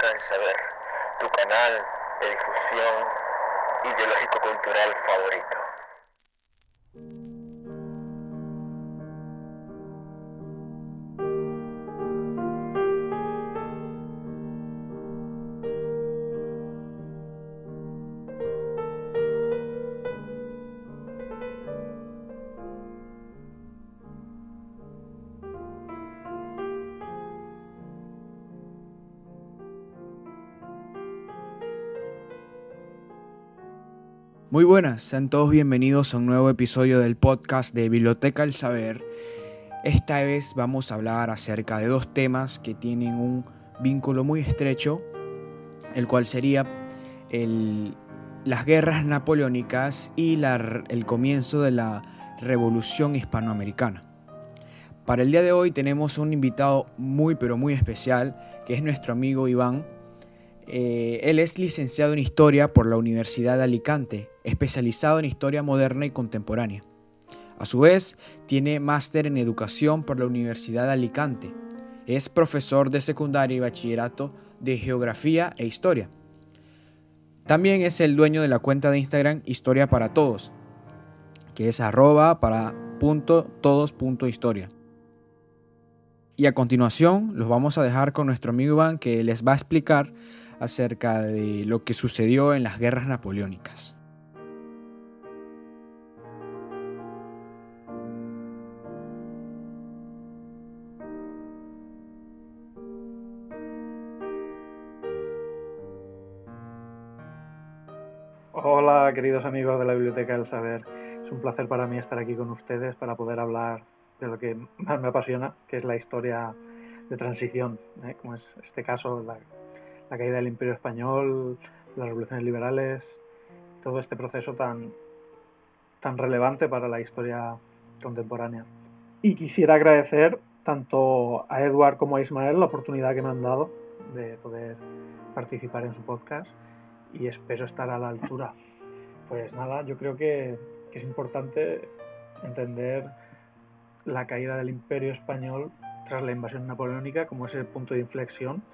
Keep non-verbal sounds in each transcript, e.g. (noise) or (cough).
Biblioteca del Saber, tu canal de difusión ideológico-cultural favorito. Muy buenas, sean todos bienvenidos a un nuevo episodio del podcast de Biblioteca El Saber. Esta vez vamos a hablar acerca de dos temas que tienen un vínculo muy estrecho, el cual sería las guerras napoleónicas y el comienzo de la Revolución Hispanoamericana. Para el día de hoy tenemos un invitado muy pero muy especial, que es nuestro amigo Iván, eh, él es licenciado en Historia por la Universidad de Alicante, especializado en Historia Moderna y Contemporánea. A su vez, tiene máster en Educación por la Universidad de Alicante. Es profesor de secundaria y bachillerato de Geografía e Historia. También es el dueño de la cuenta de Instagram Historia para Todos, que es arroba para todos historia. Y a continuación los vamos a dejar con nuestro amigo Iván que les va a explicar acerca de lo que sucedió en las guerras napoleónicas. Hola, queridos amigos de la Biblioteca del Saber. Es un placer para mí estar aquí con ustedes para poder hablar de lo que más me apasiona, que es la historia de transición, ¿eh? como es este caso, la caída del Imperio Español, las revoluciones liberales, todo este proceso tan, tan relevante para la historia contemporánea. Y quisiera agradecer tanto a Edward como a Ismael la oportunidad que me han dado de poder participar en su podcast y espero estar a la altura. Pues nada, yo creo que, que es importante entender la caída del imperio español tras la invasión napoleónica como ese punto de inflexión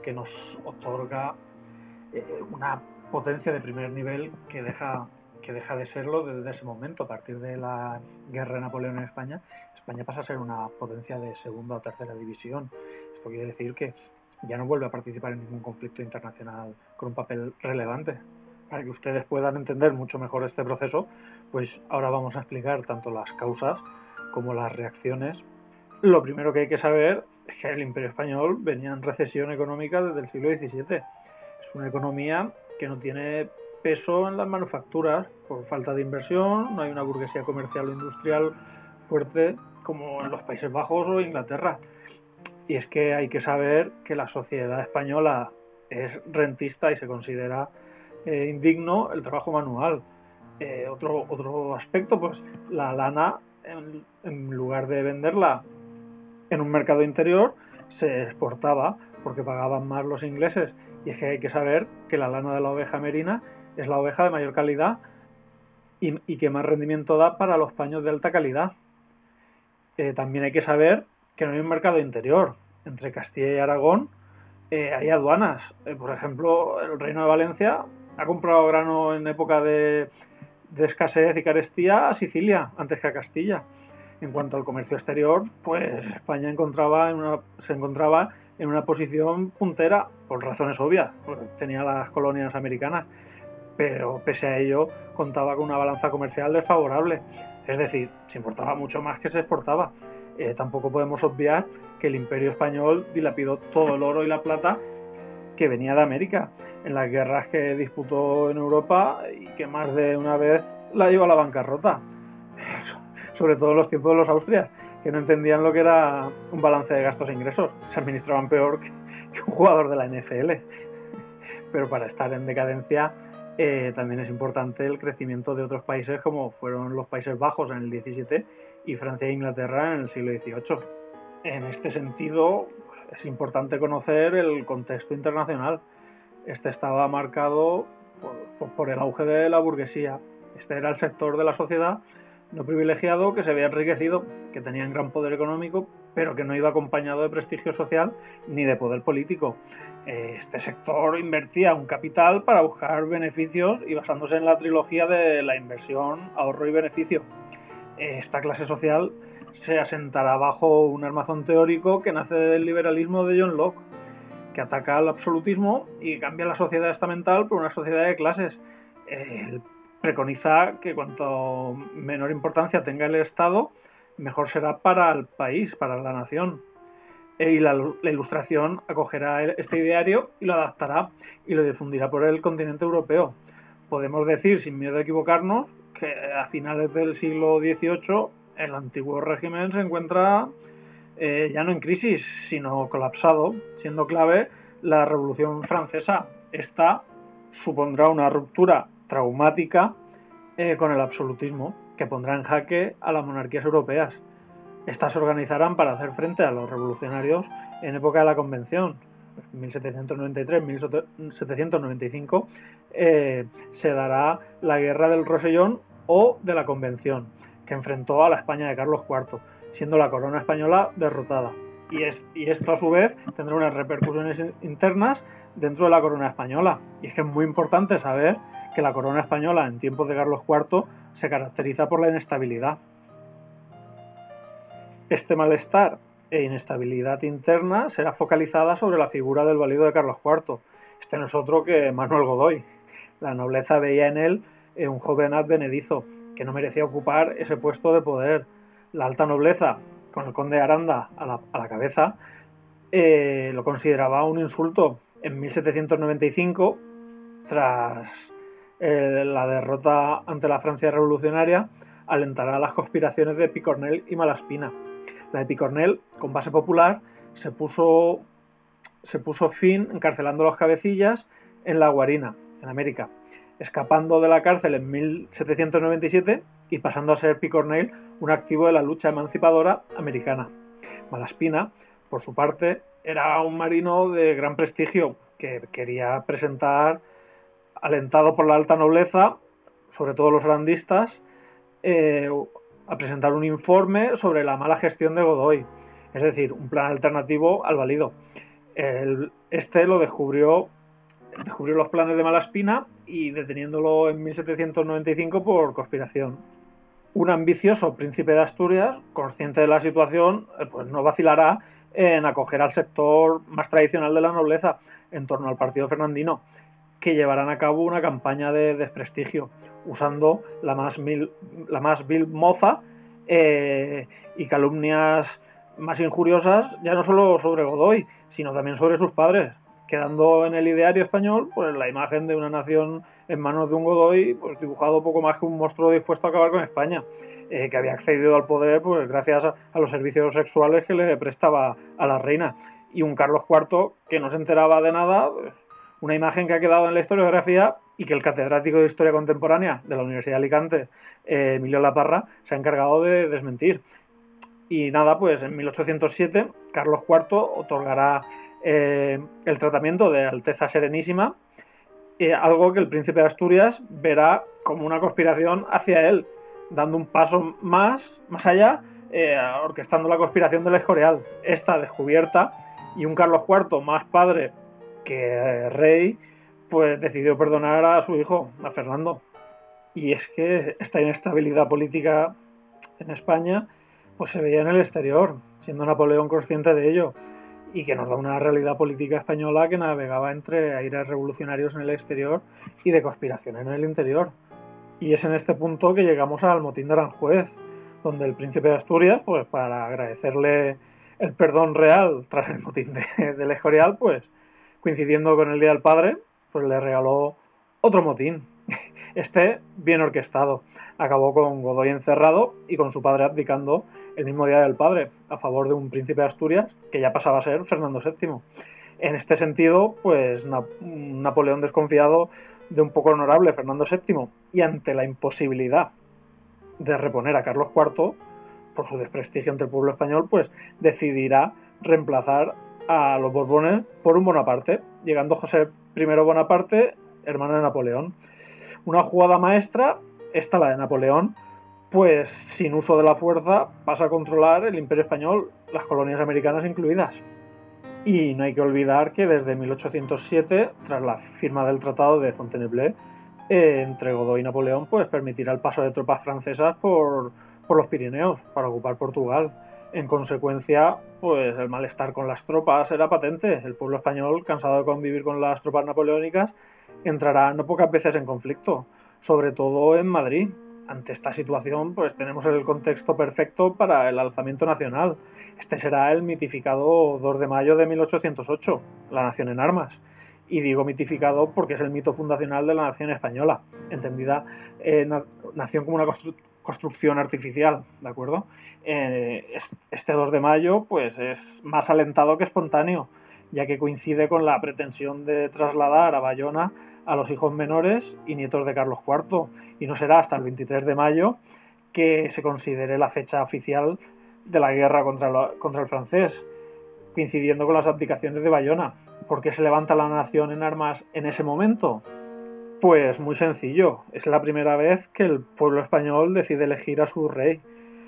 que nos otorga eh, una potencia de primer nivel que deja, que deja de serlo desde ese momento. A partir de la guerra de Napoleón en España, España pasa a ser una potencia de segunda o tercera división. Esto quiere decir que ya no vuelve a participar en ningún conflicto internacional con un papel relevante. Para que ustedes puedan entender mucho mejor este proceso, pues ahora vamos a explicar tanto las causas como las reacciones. Lo primero que hay que saber es que el Imperio Español venía en recesión económica desde el siglo XVII. Es una economía que no tiene peso en las manufacturas por falta de inversión, no hay una burguesía comercial o industrial fuerte como en los Países Bajos o Inglaterra. Y es que hay que saber que la sociedad española es rentista y se considera eh, indigno el trabajo manual. Eh, otro, otro aspecto, pues la lana, en, en, lugar de venderla en un mercado interior, se exportaba porque pagaban más los ingleses. Y es que hay que saber que la lana de la oveja merina es la oveja de mayor calidad y, que más rendimiento da para los paños de alta calidad. Eh, también hay que saber que no hay un mercado interior. Entre Castilla y Aragón eh, hay aduanas. Eh, por ejemplo, el Reino de Valencia ha comprado grano en época de, escasez y carestía a Sicilia antes que a Castilla. En cuanto al comercio exterior, pues España se encontraba en una posición puntera por razones obvias. Pues tenía las colonias americanas, pero pese a ello contaba con una balanza comercial desfavorable. Es decir, se importaba mucho más que se exportaba. Eh, tampoco podemos obviar que el imperio español dilapidó todo el oro y la plata que venía de América en las guerras que disputó en Europa y que más de una vez la llevó a la bancarrota. Sobre todo en los tiempos de los Austrias, que no entendían lo que era un balance de gastos e ingresos. Se administraban peor que, un jugador de la NFL. Pero para estar en decadencia eh, también es importante el crecimiento de otros países como fueron los Países Bajos en el 17 y Francia e Inglaterra en el siglo XVIII. En este sentido, pues, es importante conocer el contexto internacional. Este estaba marcado por, el auge de la burguesía. Este era el sector de la sociedad no privilegiado que se había enriquecido, que tenían gran poder económico, pero que no iba acompañado de prestigio social ni de poder político. Eh, este sector invertía un capital para buscar beneficios y basándose en la trilogía de la inversión, ahorro y beneficio. Esta clase social se asentará bajo un armazón teórico que nace del liberalismo de John Locke, que ataca al absolutismo y cambia la sociedad estamental por una sociedad de clases. Preconiza que cuanto menor importancia tenga el Estado, mejor será para el país, para la nación. E, y la, ilustración acogerá este ideario y lo adaptará y lo difundirá por el continente europeo. Podemos decir, sin miedo a equivocarnos, que a finales del siglo XVIII el antiguo régimen se encuentra eh, ya no en crisis, sino colapsado, siendo clave la Revolución Francesa. Esta supondrá una ruptura traumática eh, con el absolutismo que pondrá en jaque a las monarquías europeas. Estas se organizarán para hacer frente a los revolucionarios en época de la Convención. 1793-1795 eh, se dará la Guerra del Rosellón o de la Convención, que enfrentó a la España de Carlos IV, siendo la corona española derrotada. Y, y esto a su vez tendrá unas repercusiones internas dentro de la corona española. Y es que es muy importante saber que la corona española en tiempos de Carlos IV se caracteriza por la inestabilidad. Este malestar e inestabilidad interna será focalizada sobre la figura del valido de Carlos IV. Este no es otro que Manuel Godoy. La nobleza veía en él eh, un joven advenedizo que no merecía ocupar ese puesto de poder. La alta nobleza, con el conde Aranda a la, cabeza, eh, lo consideraba un insulto. En 1795, tras eh, la derrota ante la Francia revolucionaria alentará las conspiraciones de Picornell y Malaspina. La de Picornell, con base popular, se puso, fin encarcelando a los cabecillas en La Guarina, en América, escapando de la cárcel en 1797 y pasando a ser Picornell un activo de la lucha emancipadora americana. Malaspina, por su parte, era un marino de gran prestigio que quería presentar alentado por la alta nobleza, sobre todo los grandistas, eh, a presentar un informe sobre la mala gestión de Godoy, es decir, un plan alternativo al válido. este lo descubrió, descubrió los planes de Malaspina y deteniéndolo en 1795 por conspiración. Un ambicioso príncipe de Asturias, consciente de la situación, eh, pues no vacilará en acoger al sector más tradicional de la nobleza en torno al partido fernandino que llevarán a cabo una campaña de desprestigio, usando la más, vil moza eh, y calumnias más injuriosas, ya no solo sobre Godoy, sino también sobre sus padres, quedando en el ideario español pues, la imagen de una nación en manos de un Godoy pues, dibujado poco más que un monstruo dispuesto a acabar con España, eh, que había accedido al poder pues, gracias a, los servicios sexuales que le prestaba a la reina, y un Carlos IV que no se enteraba de nada, una imagen que ha quedado en la historiografía y que el catedrático de Historia Contemporánea de la Universidad de Alicante, eh, Emilio Laparra, se ha encargado de desmentir. Y nada, pues en 1807 Carlos IV otorgará eh, el tratamiento de Alteza Serenísima, eh, algo que el príncipe de Asturias verá como una conspiración hacia él, dando un paso más, más allá, orquestando la conspiración del Escorial. Esta descubierta y un Carlos IV más padre que Rey pues decidió perdonar a su hijo, a Fernando. Y es que esta inestabilidad política en España pues se veía en el exterior, siendo Napoleón consciente de ello y que nos da una realidad política española que navegaba entre aires revolucionarios en el exterior y de conspiración en el interior. Y es en este punto que llegamos al motín de Aranjuez, donde el príncipe de Asturias, pues para agradecerle el perdón real tras el motín de, del Escorial, pues coincidiendo con el Día del Padre, pues le regaló otro motín. (laughs) Este bien orquestado. Acabó con Godoy encerrado y con su padre abdicando el mismo Día del Padre a favor de un príncipe de Asturias que ya pasaba a ser Fernando VII. En este sentido, pues Napoleón desconfiado de un poco honorable Fernando VII y ante la imposibilidad de reponer a Carlos IV por su desprestigio entre el pueblo español, pues decidirá reemplazar a los Borbones por un Bonaparte, llegando José I Bonaparte, hermano de Napoleón. Una jugada maestra, esta la de Napoleón, pues sin uso de la fuerza pasa a controlar el imperio español, las colonias americanas incluidas. Y no hay que olvidar que desde 1807, tras la firma del Tratado de Fontainebleau, eh, entre Godó y Napoleón, pues permitirá el paso de tropas francesas por, por los Pirineos para ocupar Portugal. En consecuencia, pues el malestar con las tropas era patente. El pueblo español, cansado de convivir con las tropas napoleónicas, entrará no pocas veces en conflicto, sobre todo en Madrid. Ante esta situación, pues tenemos el contexto perfecto para el alzamiento nacional. Este será el mitificado 2 de mayo de 1808, la nación en armas. Y digo mitificado porque es el mito fundacional de la nación española, entendida eh, nación como una construcción artificial, ¿de acuerdo? Eh, este 2 de mayo, pues es más alentado que espontáneo, ya que coincide con la pretensión de trasladar a Bayona a los hijos menores y nietos de Carlos IV, y no será hasta el 23 de mayo que se considere la fecha oficial de la guerra contra, contra el francés, coincidiendo con las abdicaciones de Bayona. ¿Por qué se levanta la nación en armas en ese momento? Pues muy sencillo, es la primera vez que el pueblo español decide elegir a su rey.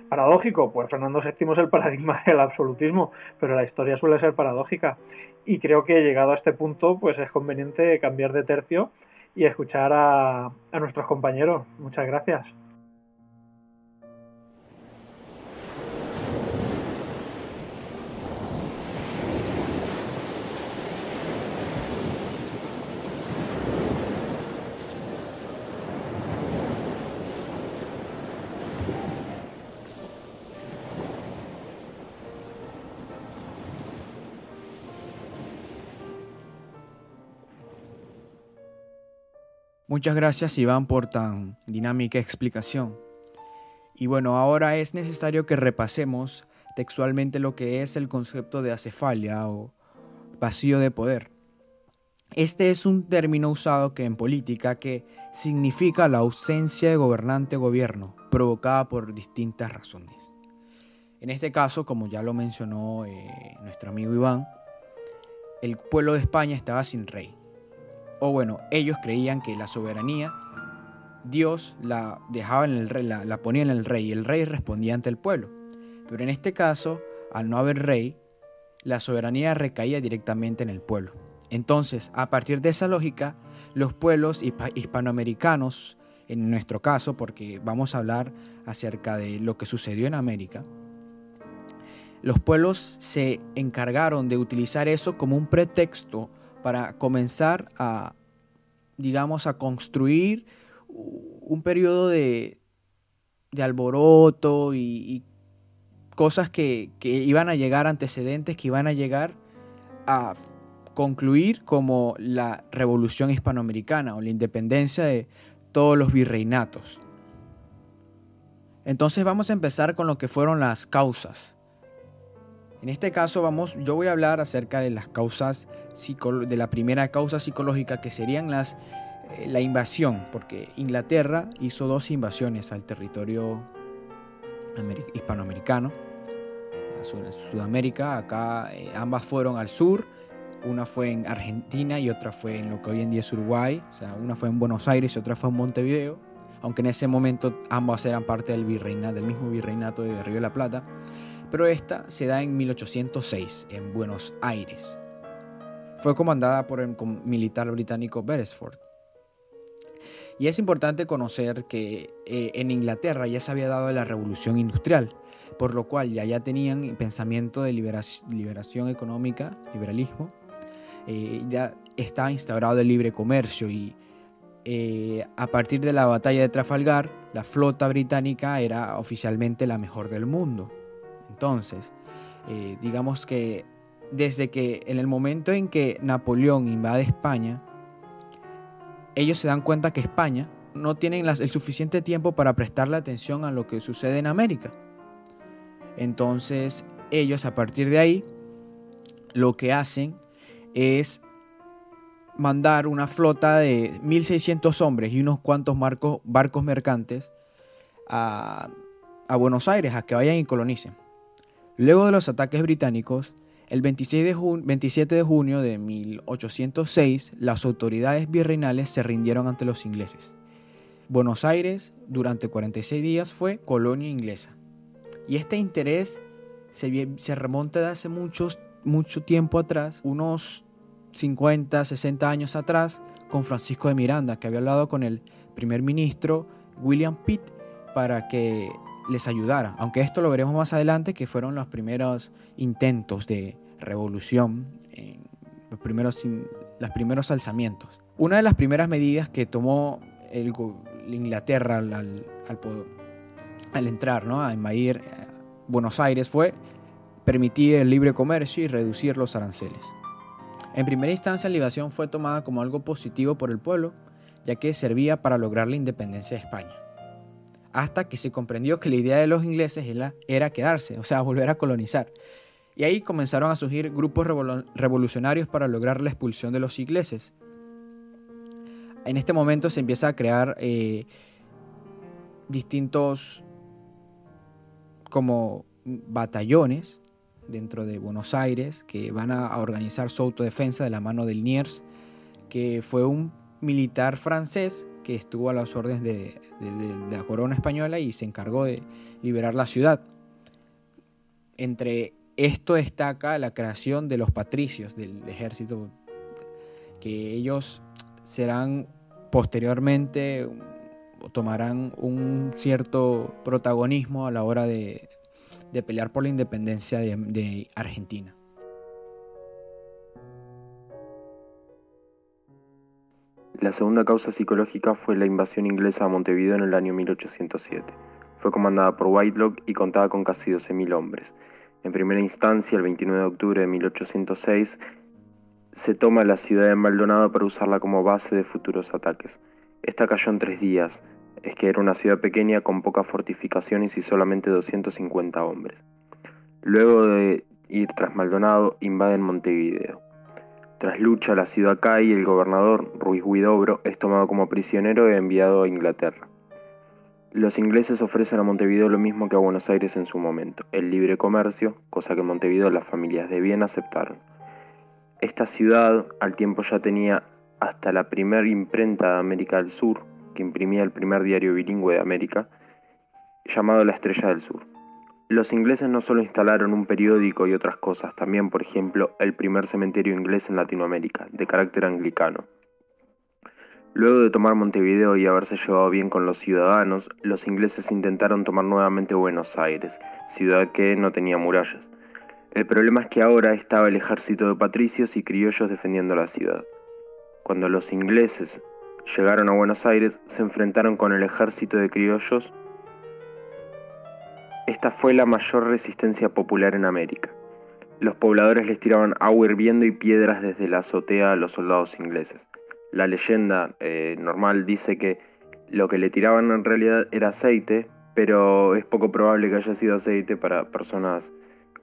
Paradójico, pues Fernando VII es el paradigma (laughs) del absolutismo, pero la historia suele ser paradójica. Y creo que llegado a este punto, pues es conveniente cambiar de tercio y escuchar a, a nuestros compañeros. Muchas gracias. Muchas gracias Iván por tan dinámica explicación. Y bueno, ahora es necesario que repasemos textualmente lo que es el concepto de acefalia o vacío de poder. Este es un término usado que en política que significa la ausencia de gobernante gobierno provocada por distintas razones. En este caso, como ya lo mencionó eh, nuestro amigo Iván, el pueblo de España estaba sin rey o bueno, ellos creían que la soberanía Dios la dejaba en el rey, la, ponía en el rey y el rey respondía ante el pueblo. Pero en este caso, al no haber rey, la soberanía recaía directamente en el pueblo. Entonces, a partir de esa lógica, los pueblos hispanoamericanos, en nuestro caso, porque vamos a hablar acerca de lo que sucedió en América, los pueblos se encargaron de utilizar eso como un pretexto para comenzar a, digamos, a construir un periodo de, alboroto y, cosas que, iban a llegar, antecedentes que iban a llegar a concluir como la revolución hispanoamericana o la independencia de todos los virreinatos. Entonces vamos a empezar con lo que fueron las causas en este caso vamos, yo voy a hablar acerca de las causas de la primera causa psicológica que serían las eh, la invasión, porque Inglaterra hizo dos invasiones al territorio hispanoamericano, a Sudamérica, acá eh, ambas fueron al sur, una fue en Argentina y otra fue en lo que hoy en día es Uruguay, o sea, una fue en Buenos Aires y otra fue en Montevideo, aunque en ese momento ambas eran parte del virreinato, del mismo virreinato de Río de la Plata pero esta se da en 1806 en Buenos Aires. Fue comandada por el militar británico Beresford. Y es importante conocer que eh, en Inglaterra ya se había dado la revolución industrial, por lo cual ya, ya tenían pensamiento de liberación, económica, liberalismo, eh, ya estaba instaurado el libre comercio y eh, a partir de la batalla de Trafalgar, la flota británica era oficialmente la mejor del mundo. Entonces, eh, digamos que desde que en el momento en que Napoleón invade España, ellos se dan cuenta que España no tiene el suficiente tiempo para prestarle atención a lo que sucede en América. Entonces, ellos a partir de ahí, lo que hacen es mandar una flota de 1.600 hombres y unos cuantos barcos mercantes a, a Buenos Aires a que vayan y colonicen. Luego de los ataques británicos, el 27 de junio de 1806, las autoridades virreinales se rindieron ante los ingleses. Buenos Aires durante 46 días fue colonia inglesa. Y este interés se, se remonta de hace muchos, mucho tiempo atrás, unos 50, 60 años atrás, con Francisco de Miranda, que había hablado con el primer ministro William Pitt para que les ayudara. Aunque esto lo veremos más adelante, que fueron los primeros intentos de revolución, los primeros, los primeros alzamientos. Una de las primeras medidas que tomó el, Inglaterra al, entrar, ¿no? a invadir eh, Buenos Aires fue permitir el libre comercio y reducir los aranceles. En primera instancia, la invasión fue tomada como algo positivo por el pueblo, ya que servía para lograr la independencia de España. Hasta que se comprendió que la idea de los ingleses era quedarse, o sea, volver a colonizar. Y ahí comenzaron a surgir grupos revolucionarios para lograr la expulsión de los ingleses. En este momento se empieza a crear eh, distintos como batallones dentro de Buenos Aires que van a organizar su autodefensa de la mano del Niers, que fue un militar francés que estuvo a las órdenes de, la corona española y se encargó de liberar la ciudad. Entre esto destaca la creación de los patricios del ejército, que ellos serán posteriormente, tomarán un cierto protagonismo a la hora de, de pelear por la independencia de, Argentina. La segunda causa psicológica fue la invasión inglesa a Montevideo en el año 1807. Fue comandada por Whitelock y contaba con casi 12.000 hombres. En primera instancia, el 29 de octubre de 1806, se toma la ciudad de Maldonado para usarla como base de futuros ataques. Esta cayó en tres días, es que era una ciudad pequeña con pocas fortificaciones y solamente 250 hombres. Luego de ir tras Maldonado, invaden Montevideo. Tras lucha, la ciudad cae y el gobernador, Ruiz Huidobro, es tomado como prisionero e enviado a Inglaterra. Los ingleses ofrecen a Montevideo lo mismo que a Buenos Aires en su momento, el libre comercio, cosa que en Montevideo las familias de bien aceptaron. Esta ciudad al tiempo ya tenía hasta la primera imprenta de América del Sur, que imprimía el primer diario bilingüe de América, llamado La Estrella del Sur. Los ingleses no solo instalaron un periódico y otras cosas, también, por ejemplo, el primer cementerio inglés en Latinoamérica, de carácter anglicano. Luego de tomar Montevideo y haberse llevado bien con los ciudadanos, los ingleses intentaron tomar nuevamente Buenos Aires, ciudad que no tenía murallas. El problema es que ahora estaba el ejército de patricios y criollos defendiendo la ciudad. Cuando los ingleses llegaron a Buenos Aires, se enfrentaron con el ejército de criollos. Esta fue la mayor resistencia popular en América. Los pobladores les tiraban agua hirviendo y piedras desde la azotea a los soldados ingleses. La leyenda eh, normal dice que lo que le tiraban en realidad era aceite, pero es poco probable que haya sido aceite para personas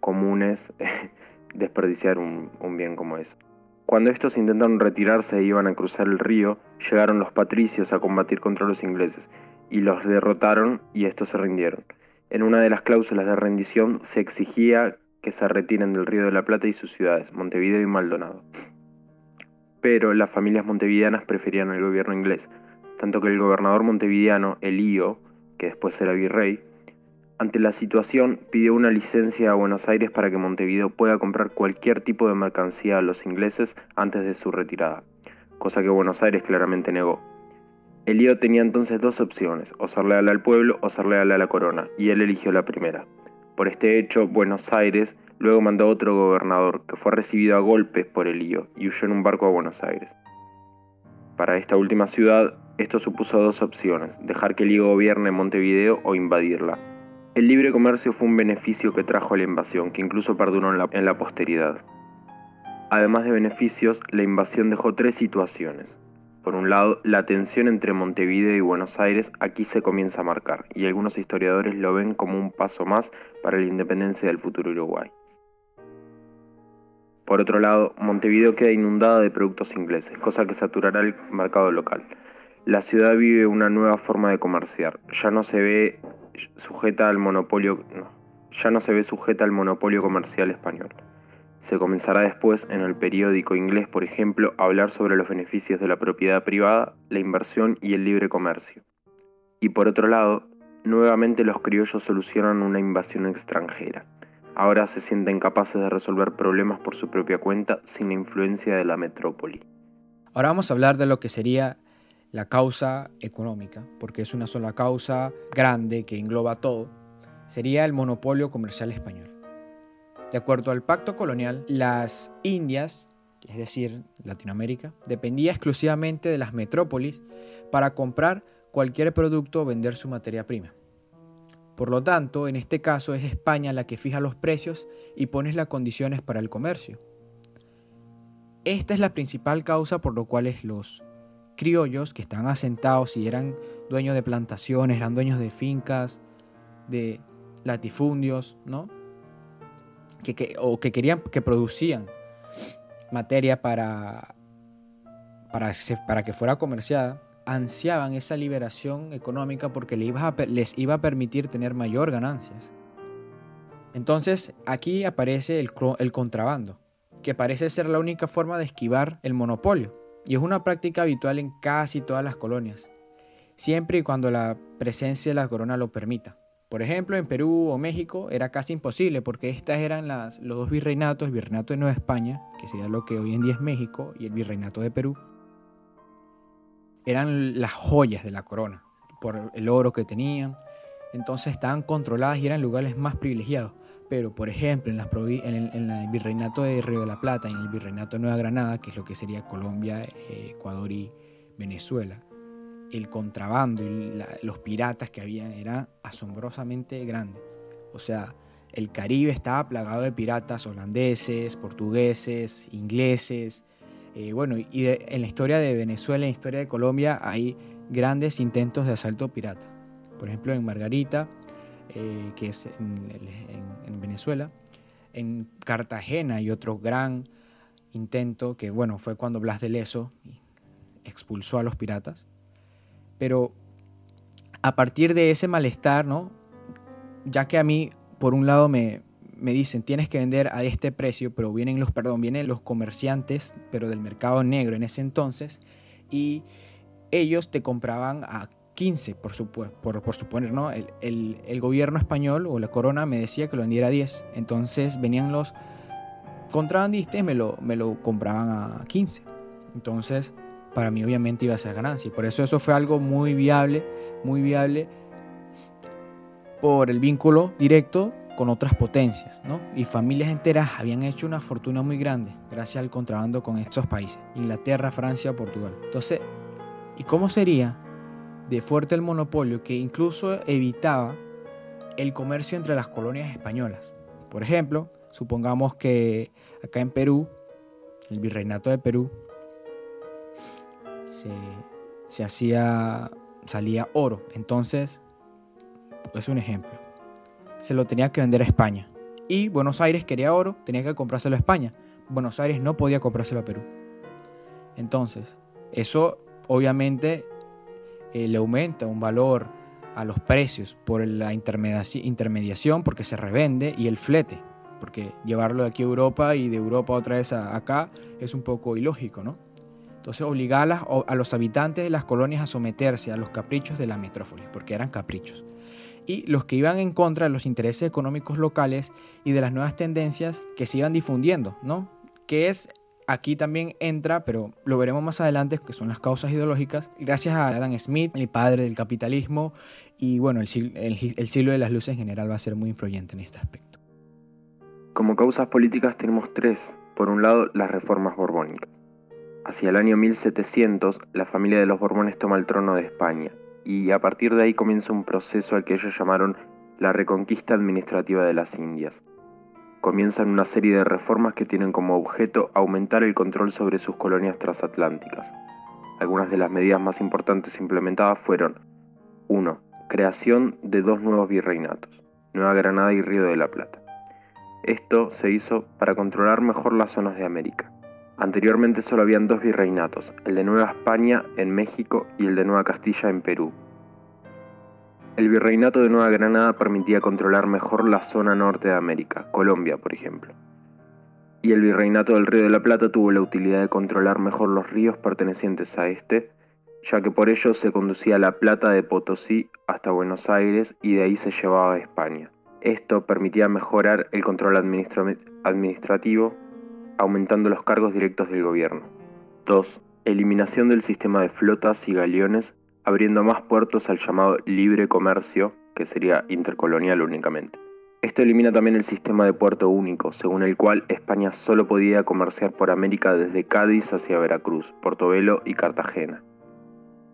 comunes (laughs) desperdiciar un bien como eso. Cuando estos intentaron retirarse e iban a cruzar el río, llegaron los patricios a combatir contra los ingleses, y los derrotaron y estos se rindieron. En una de las cláusulas de rendición se exigía que se retiren del Río de la Plata y sus ciudades, Montevideo y Maldonado. Pero las familias montevideanas preferían el gobierno inglés, tanto que el gobernador montevideano, Elío, que después era virrey, ante la situación, pidió una licencia a Buenos Aires para que Montevideo pueda comprar cualquier tipo de mercancía a los ingleses antes de su retirada, cosa que Buenos Aires claramente negó. Elío tenía entonces dos opciones, o ser leal al pueblo o ser leal a la corona, y él eligió la primera. Por este hecho, Buenos Aires luego mandó otro gobernador, que fue recibido a golpes por Elío y huyó en un barco a Buenos Aires. Para esta última ciudad, esto supuso dos opciones, dejar que Elío gobierne Montevideo o invadirla, el libre comercio fue un beneficio que trajo la invasión, que incluso perduró en la, posteridad. Además de beneficios, la invasión dejó tres situaciones. Por un lado, la tensión entre Montevideo y Buenos Aires aquí se comienza a marcar, y algunos historiadores lo ven como un paso más para la independencia del futuro Uruguay. Por otro lado, Montevideo queda inundada de productos ingleses, cosa que saturará el mercado local. La ciudad vive una nueva forma de comerciar. Ya no se ve sujeta al monopolio, ya no se ve sujeta al monopolio comercial español. Se comenzará después en el periódico inglés, por ejemplo, a hablar sobre los beneficios de la propiedad privada, la inversión y el libre comercio. Y por otro lado, nuevamente los criollos solucionan una invasión extranjera. Ahora se sienten capaces de resolver problemas por su propia cuenta sin la influencia de la metrópoli. Ahora vamos a hablar de lo que sería la causa económica, porque es una sola causa grande que engloba todo, sería el monopolio comercial español. De acuerdo al pacto colonial, las Indias, es decir, Latinoamérica, dependía exclusivamente de las metrópolis para comprar cualquier producto o vender su materia prima. Por lo tanto, en este caso es España la que fija los precios y pone las condiciones para el comercio. Esta es la principal causa por lo cual los criollos que estaban asentados y eran dueños de plantaciones, eran dueños de fincas, de latifundios, ¿no? Que, o que querían, que producían materia para, para, para que fuera comerciada, ansiaban esa liberación económica porque les iba, a, les iba a permitir tener mayor ganancias. Entonces aquí aparece el, el contrabando, que parece ser la única forma de esquivar el monopolio, y es una práctica habitual en casi todas las colonias, siempre y cuando la presencia de la corona lo permita. Por ejemplo, en Perú o México era casi imposible porque estas eran los dos virreinatos, el virreinato de Nueva España, que sería lo que hoy en día es México, y el virreinato de Perú eran las joyas de la corona, por el oro que tenían. Entonces estaban controladas y eran lugares más privilegiados. Pero, por ejemplo, en, el, virreinato de Río de la Plata y en el virreinato de Nueva Granada, que es lo que sería Colombia, eh, Ecuador y Venezuela, el contrabando y los piratas que había era asombrosamente grande. O sea, el Caribe estaba plagado de piratas holandeses, portugueses, ingleses, eh, bueno, y en la historia de Venezuela, en la historia de Colombia, hay grandes intentos de asalto pirata. Por ejemplo, en Margarita, eh, que es en, Venezuela, en Cartagena hay otro gran intento que, bueno, fue cuando Blas de Leso expulsó a los piratas. Pero a partir de ese malestar, ¿no? Ya que a mí, por un lado, me, me dicen tienes que vender a este precio, pero vienen los, perdón, vienen los comerciantes, pero del mercado negro en ese entonces, y ellos te compraban a 15, por, por, por suponer, ¿no? El, el, gobierno español o la corona me decía que lo vendiera a 10, entonces venían los contrabandistas y me lo, me lo compraban a 15. Entonces, para mí obviamente iba a ser ganancia, y por eso eso fue algo muy viable, muy viable por el vínculo directo con otras potencias, ¿no? Y familias enteras habían hecho una fortuna muy grande gracias al contrabando con estos países, Inglaterra, Francia, Portugal. Entonces, ¿y cómo sería de fuerte el monopolio que incluso evitaba el comercio entre las colonias españolas? Por ejemplo, supongamos que acá en Perú, el virreinato de Perú, se, hacía, salía oro. Entonces, es un ejemplo se lo tenía que vender a España. Y Buenos Aires quería oro, tenía que comprárselo a España. Buenos Aires no podía comprárselo a Perú. Entonces, eso obviamente eh, le aumenta un valor a los precios por la intermediación, porque se revende, y el flete, porque llevarlo de aquí a Europa y de Europa otra vez acá es un poco ilógico, ¿no? Entonces obligar a, los habitantes de las colonias a someterse a los caprichos de la metrópoli, porque eran caprichos y los que iban en contra de los intereses económicos locales y de las nuevas tendencias que se iban difundiendo, ¿no? Que es aquí también entra, pero lo veremos más adelante, que son las causas ideológicas, gracias a Adam Smith, el padre del capitalismo, y bueno, el, el, siglo de las luces en general va a ser muy influyente en este aspecto. Como causas políticas tenemos tres. Por un lado, las reformas borbónicas. Hacia el año 1700, la familia de los Borbones toma el trono de España y a partir de ahí comienza un proceso al que ellos llamaron la reconquista administrativa de las Indias. Comienzan una serie de reformas que tienen como objeto aumentar el control sobre sus colonias transatlánticas. Algunas de las medidas más importantes implementadas fueron 1. Creación de dos nuevos virreinatos, Nueva Granada y Río de la Plata. Esto se hizo para controlar mejor las zonas de América. Anteriormente solo habían dos virreinatos, el de Nueva España en México y el de Nueva Castilla en Perú. El virreinato de Nueva Granada permitía controlar mejor la zona norte de América, Colombia por ejemplo. Y el virreinato del Río de la Plata tuvo la utilidad de controlar mejor los ríos pertenecientes a este ya que por ello se conducía la plata de Potosí hasta Buenos Aires y de ahí se llevaba a España. Esto permitía mejorar el control administrativo, aumentando los cargos directos del gobierno. 2. Eliminación del sistema de flotas y galeones, abriendo más puertos al llamado libre comercio, que sería intercolonial únicamente. Esto elimina también el sistema de puerto único, según el cual España solo podía comerciar por América desde Cádiz hacia Veracruz, Portobelo y Cartagena.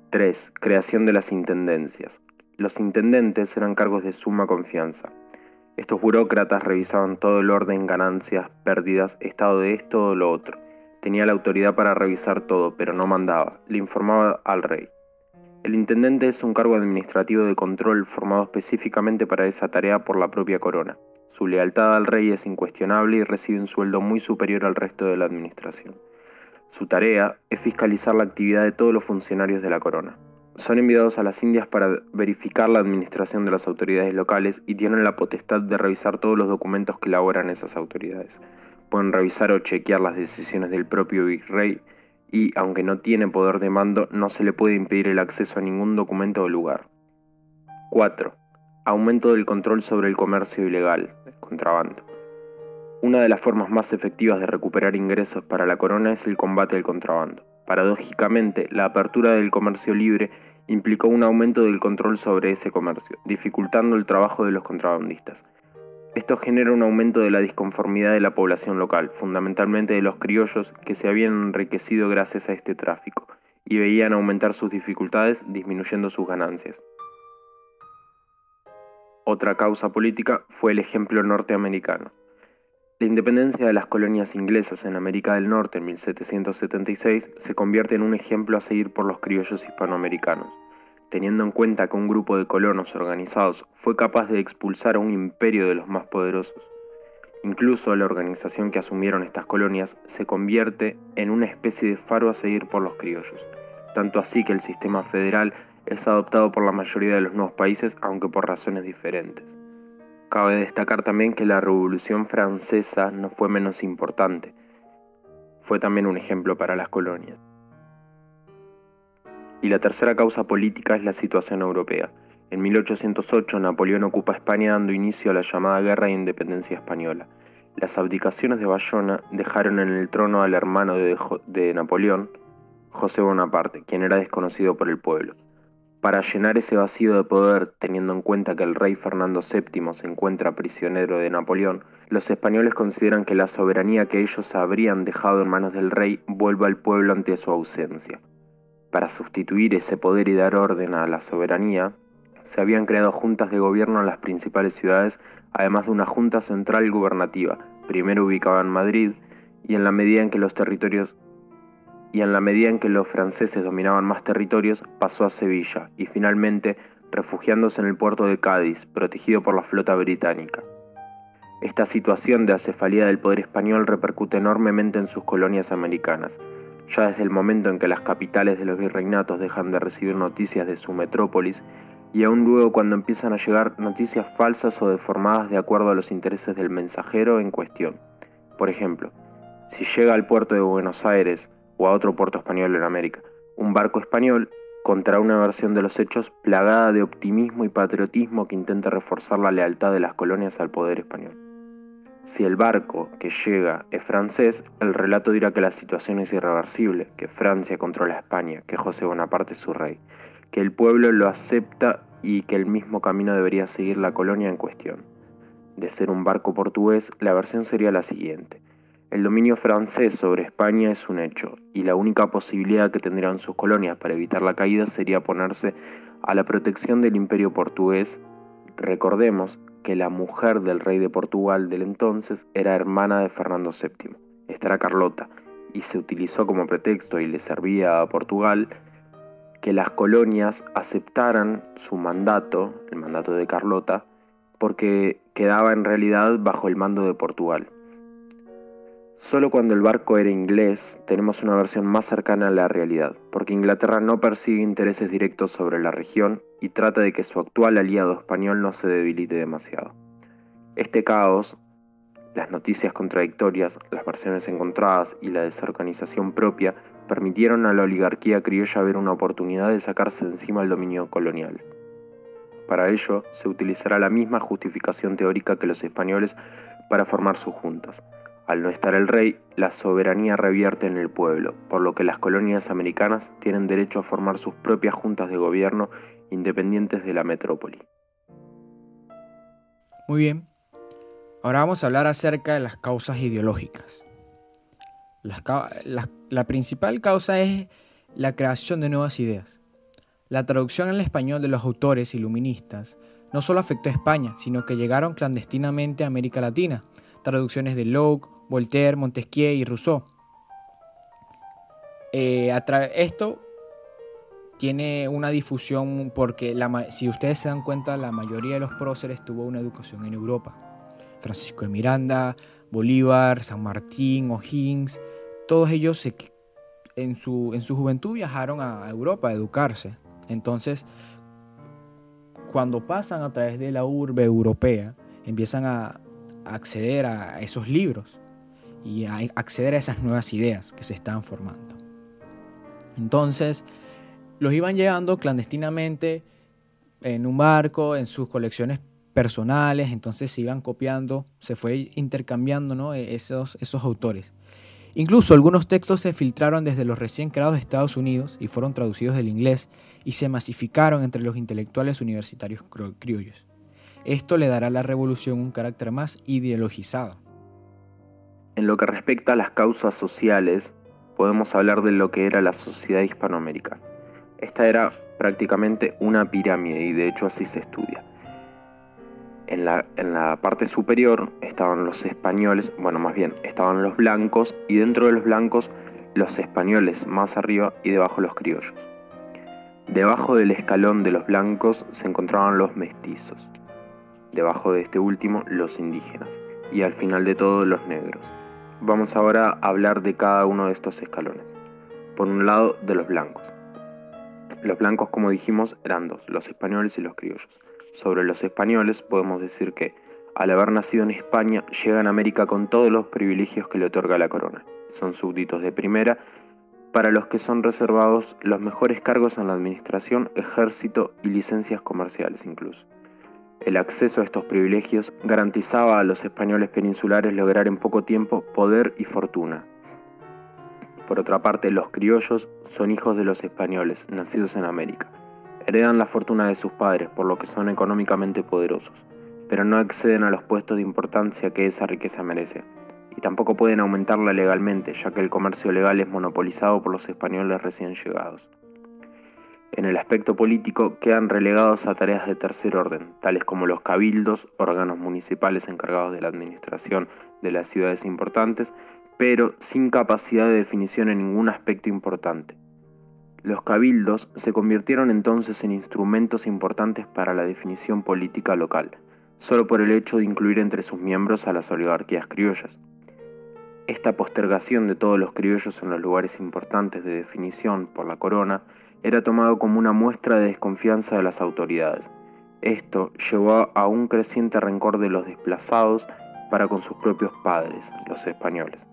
3. Creación de las intendencias. Los intendentes eran cargos de suma confianza. Estos burócratas revisaban todo el orden, ganancias, pérdidas, estado de esto o lo otro. Tenía la autoridad para revisar todo, pero no mandaba, le informaba al rey. El intendente es un cargo administrativo de control formado específicamente para esa tarea por la propia corona. Su lealtad al rey es incuestionable y recibe un sueldo muy superior al resto de la administración. Su tarea es fiscalizar la actividad de todos los funcionarios de la corona. Son enviados a las Indias para verificar la administración de las autoridades locales y tienen la potestad de revisar todos los documentos que elaboran esas autoridades. Pueden revisar o chequear las decisiones del propio virrey y, aunque no tiene poder de mando, no se le puede impedir el acceso a ningún documento o lugar. 4. Aumento del control sobre el comercio ilegal, el contrabando. Una de las formas más efectivas de recuperar ingresos para la corona es el combate al contrabando. Paradójicamente, la apertura del comercio libre implicó un aumento del control sobre ese comercio, dificultando el trabajo de los contrabandistas. Esto genera un aumento de la disconformidad de la población local, fundamentalmente de los criollos que se habían enriquecido gracias a este tráfico y veían aumentar sus dificultades disminuyendo sus ganancias. Otra causa política fue el ejemplo norteamericano. La independencia de las colonias inglesas en América del Norte en 1776 se convierte en un ejemplo a seguir por los criollos hispanoamericanos, teniendo en cuenta que un grupo de colonos organizados fue capaz de expulsar a un imperio de los más poderosos. Incluso la organización que asumieron estas colonias se convierte en una especie de faro a seguir por los criollos, tanto así que el sistema federal es adoptado por la mayoría de los nuevos países, aunque por razones diferentes. Cabe destacar también que la Revolución Francesa no fue menos importante, fue también un ejemplo para las colonias. Y la tercera causa política es la situación europea. En 1808 Napoleón ocupa España dando inicio a la llamada Guerra de Independencia Española. Las abdicaciones de Bayona dejaron en el trono al hermano de, Napoleón, José Bonaparte, quien era desconocido por el pueblo. Para llenar ese vacío de poder, teniendo en cuenta que el rey Fernando VII se encuentra prisionero de Napoleón, los españoles consideran que la soberanía que ellos habrían dejado en manos del rey vuelva al pueblo ante su ausencia. Para sustituir ese poder y dar orden a la soberanía, se habían creado juntas de gobierno en las principales ciudades, además de una junta central gubernativa, primero ubicada en Madrid, y en la medida en que los territorios y en la medida en que los franceses dominaban más territorios, pasó a Sevilla y finalmente refugiándose en el puerto de Cádiz, protegido por la flota británica. Esta situación de acefalía del poder español repercute enormemente en sus colonias americanas. Ya desde el momento en que las capitales de los virreinatos dejan de recibir noticias de su metrópolis, y aún luego cuando empiezan a llegar noticias falsas o deformadas de acuerdo a los intereses del mensajero en cuestión. Por ejemplo, si llega al puerto de Buenos Aires o a otro puerto español en América. Un barco español contra una versión de los hechos plagada de optimismo y patriotismo que intenta reforzar la lealtad de las colonias al poder español. Si el barco que llega es francés, el relato dirá que la situación es irreversible, que Francia controla España, que José Bonaparte es su rey, que el pueblo lo acepta y que el mismo camino debería seguir la colonia en cuestión. De ser un barco portugués, la versión sería la siguiente. El dominio francés sobre España es un hecho, y la única posibilidad que tendrían sus colonias para evitar la caída sería ponerse a la protección del imperio portugués. Recordemos que la mujer del rey de Portugal del entonces era hermana de Fernando VII. Esta era Carlota, y se utilizó como pretexto y le servía a Portugal que las colonias aceptaran su mandato, el mandato de Carlota, porque quedaba en realidad bajo el mando de Portugal. Solo cuando el barco era inglés tenemos una versión más cercana a la realidad, porque Inglaterra no persigue intereses directos sobre la región y trata de que su actual aliado español no se debilite demasiado. Este caos, las noticias contradictorias, las versiones encontradas y la desorganización propia permitieron a la oligarquía criolla ver una oportunidad de sacarse de encima el dominio colonial. Para ello, se utilizará la misma justificación teórica que los españoles para formar sus juntas. Al no estar el rey, la soberanía revierte en el pueblo, por lo que las colonias americanas tienen derecho a formar sus propias juntas de gobierno independientes de la metrópoli. Muy bien, ahora vamos a hablar acerca de las causas ideológicas. La, principal causa es la creación de nuevas ideas. La traducción al español de los autores iluministas no solo afectó a España, sino que llegaron clandestinamente a América Latina. Traducciones de Locke, Voltaire, Montesquieu y Rousseau. Eh, esto tiene una difusión porque si ustedes se dan cuenta, la mayoría de los próceres tuvo una educación en Europa. Francisco de Miranda, Bolívar, San Martín, O'Higgins, todos ellos en, su, en su juventud viajaron a Europa a educarse. Entonces, cuando pasan a través de la urbe europea, empiezan a acceder a esos libros y a acceder a esas nuevas ideas que se están formando. Entonces, los iban llevando clandestinamente en un barco, en sus colecciones personales, entonces se iban copiando, se fue intercambiando ¿no? E-, esos, esos autores. Incluso algunos textos se filtraron desde los recién creados Estados Unidos y fueron traducidos del inglés y se masificaron entre los intelectuales universitarios criollos. Esto le dará a la revolución un carácter más ideologizado. En lo que respecta a las causas sociales, podemos hablar de lo que era la sociedad hispanoamericana. Esta era prácticamente una pirámide y de hecho así se estudia. En la, en la, parte superior estaban los españoles, bueno, más bien, estaban los blancos y dentro de los blancos los españoles más arriba y debajo los criollos. Debajo del escalón de los blancos se encontraban los mestizos, debajo de este último los indígenas y al final de todo los negros. Vamos ahora a hablar de cada uno de estos escalones. Por un lado, de los blancos. Los blancos, como dijimos, eran dos, los españoles y los criollos. Sobre los españoles podemos decir que, al haber nacido en España, llegan a América con todos los privilegios que le otorga la corona. Son súbditos de primera, para los que son reservados los mejores cargos en la administración, ejército y licencias comerciales incluso. El acceso a estos privilegios garantizaba a los españoles peninsulares lograr en poco tiempo poder y fortuna, por otra parte, los criollos son hijos de los españoles, nacidos en América. Heredan la fortuna de sus padres, por lo que son económicamente poderosos, pero no acceden a los puestos de importancia que esa riqueza merece. Y tampoco pueden aumentarla legalmente, ya que el comercio legal es monopolizado por los españoles recién llegados. En el aspecto político quedan relegados a tareas de tercer orden, tales como los cabildos, órganos municipales encargados de la administración de las ciudades importantes, pero sin capacidad de definición en ningún aspecto importante. Los cabildos se convirtieron entonces en instrumentos importantes para la definición política local, solo por el hecho de incluir entre sus miembros a las oligarquías criollas. Esta postergación de todos los criollos en los lugares importantes de definición por la corona era tomado como una muestra de desconfianza de las autoridades. Esto llevó a un creciente rencor de los desplazados para con sus propios padres, los españoles.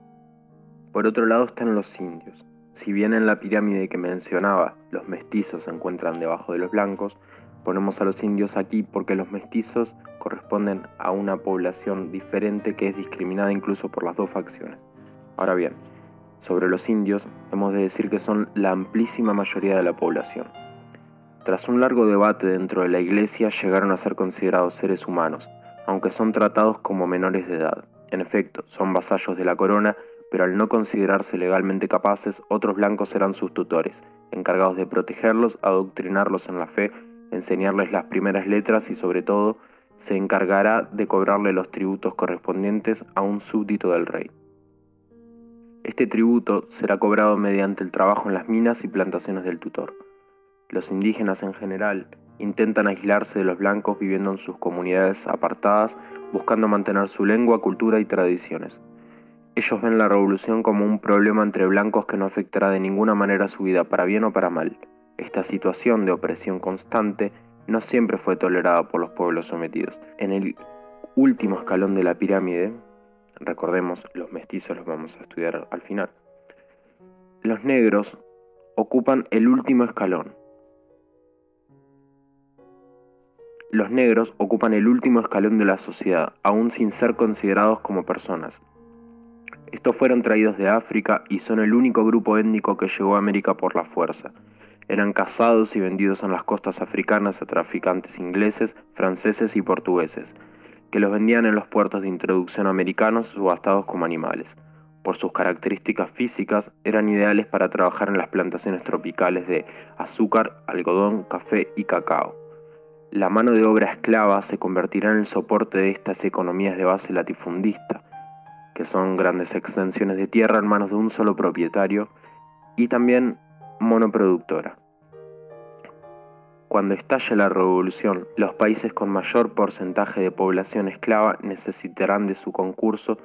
Por otro lado están los indios. Si bien en la pirámide que mencionaba los mestizos se encuentran debajo de los blancos, ponemos a los indios aquí porque los mestizos corresponden a una población diferente que es discriminada incluso por las dos facciones. Ahora bien, sobre los indios hemos de decir que son la amplísima mayoría de la población. Tras un largo debate dentro de la iglesia llegaron a ser considerados seres humanos, aunque son tratados como menores de edad. En efecto, son vasallos de la corona pero al no considerarse legalmente capaces, otros blancos serán sus tutores, encargados de protegerlos, adoctrinarlos en la fe, enseñarles las primeras letras y sobre todo se encargará de cobrarle los tributos correspondientes a un súbdito del rey. Este tributo será cobrado mediante el trabajo en las minas y plantaciones del tutor. Los indígenas en general intentan aislarse de los blancos viviendo en sus comunidades apartadas, buscando mantener su lengua, cultura y tradiciones. Ellos ven la revolución como un problema entre blancos que no afectará de ninguna manera su vida, para bien o para mal. Esta situación de opresión constante no siempre fue tolerada por los pueblos sometidos. En el último escalón de la pirámide, recordemos, los mestizos los vamos a estudiar al final, los negros ocupan el último escalón. Los negros ocupan el último escalón de la sociedad, aún sin ser considerados como personas. Estos fueron traídos de África y son el único grupo étnico que llegó a América por la fuerza. Eran cazados y vendidos en las costas africanas a traficantes ingleses, franceses y portugueses, que los vendían en los puertos de introducción americanos subastados como animales. Por sus características físicas, eran ideales para trabajar en las plantaciones tropicales de azúcar, algodón, café y cacao. La mano de obra esclava se convertirá en el soporte de estas economías de base latifundista, que son grandes extensiones de tierra en manos de un solo propietario, y también monoproductora. Cuando estalle la revolución, los países con mayor porcentaje de población esclava necesitarán de su concurso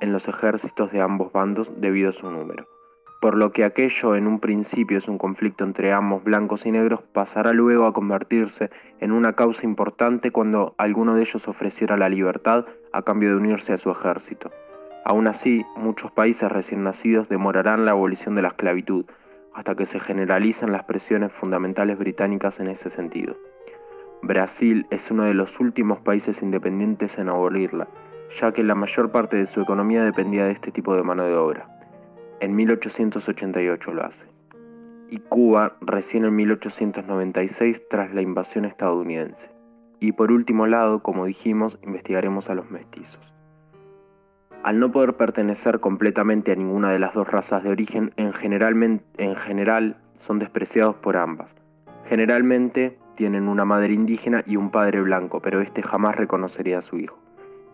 en los ejércitos de ambos bandos debido a su número. Por lo que aquello en un principio es un conflicto entre ambos blancos y negros, pasará luego a convertirse en una causa importante cuando alguno de ellos ofreciera la libertad a cambio de unirse a su ejército. Aún así, muchos países recién nacidos demorarán la abolición de la esclavitud, hasta que se generalicen las presiones fundamentales británicas en ese sentido. Brasil es uno de los últimos países independientes en abolirla, ya que la mayor parte de su economía dependía de este tipo de mano de obra. En 1888 lo hace. Y Cuba recién en 1896 tras la invasión estadounidense. Y por último lado, como dijimos, investigaremos a los mestizos. Al no poder pertenecer completamente a ninguna de las dos razas de origen, en, en general son despreciados por ambas. Generalmente tienen una madre indígena y un padre blanco, pero este jamás reconocería a su hijo.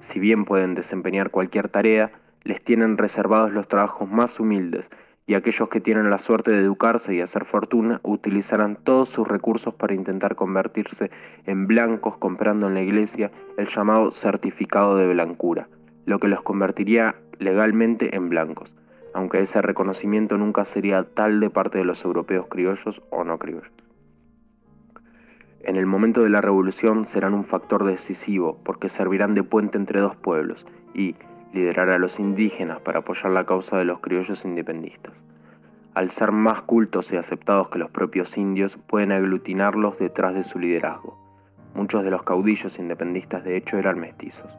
Si bien pueden desempeñar cualquier tarea, les tienen reservados los trabajos más humildes, y aquellos que tienen la suerte de educarse y hacer fortuna utilizarán todos sus recursos para intentar convertirse en blancos comprando en la iglesia el llamado certificado de blancura, lo que los convertiría legalmente en blancos, aunque ese reconocimiento nunca sería tal de parte de los europeos criollos o no criollos. En el momento de la revolución serán un factor decisivo porque servirán de puente entre dos pueblos y liderar a los indígenas para apoyar la causa de los criollos independistas. Al ser más cultos y aceptados que los propios indios, pueden aglutinarlos detrás de su liderazgo. Muchos de los caudillos independistas de hecho eran mestizos.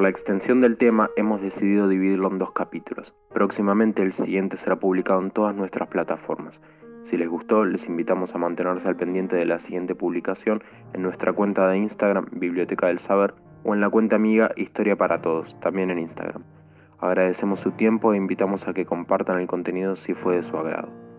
Por la extensión del tema hemos decidido dividirlo en dos capítulos. Próximamente el siguiente será publicado en todas nuestras plataformas. Si les gustó, les invitamos a mantenerse al pendiente de la siguiente publicación en nuestra cuenta de Instagram, Biblioteca del Saber, o en la cuenta amiga Historia para Todos, también en Instagram. Agradecemos su tiempo e invitamos a que compartan el contenido si fue de su agrado.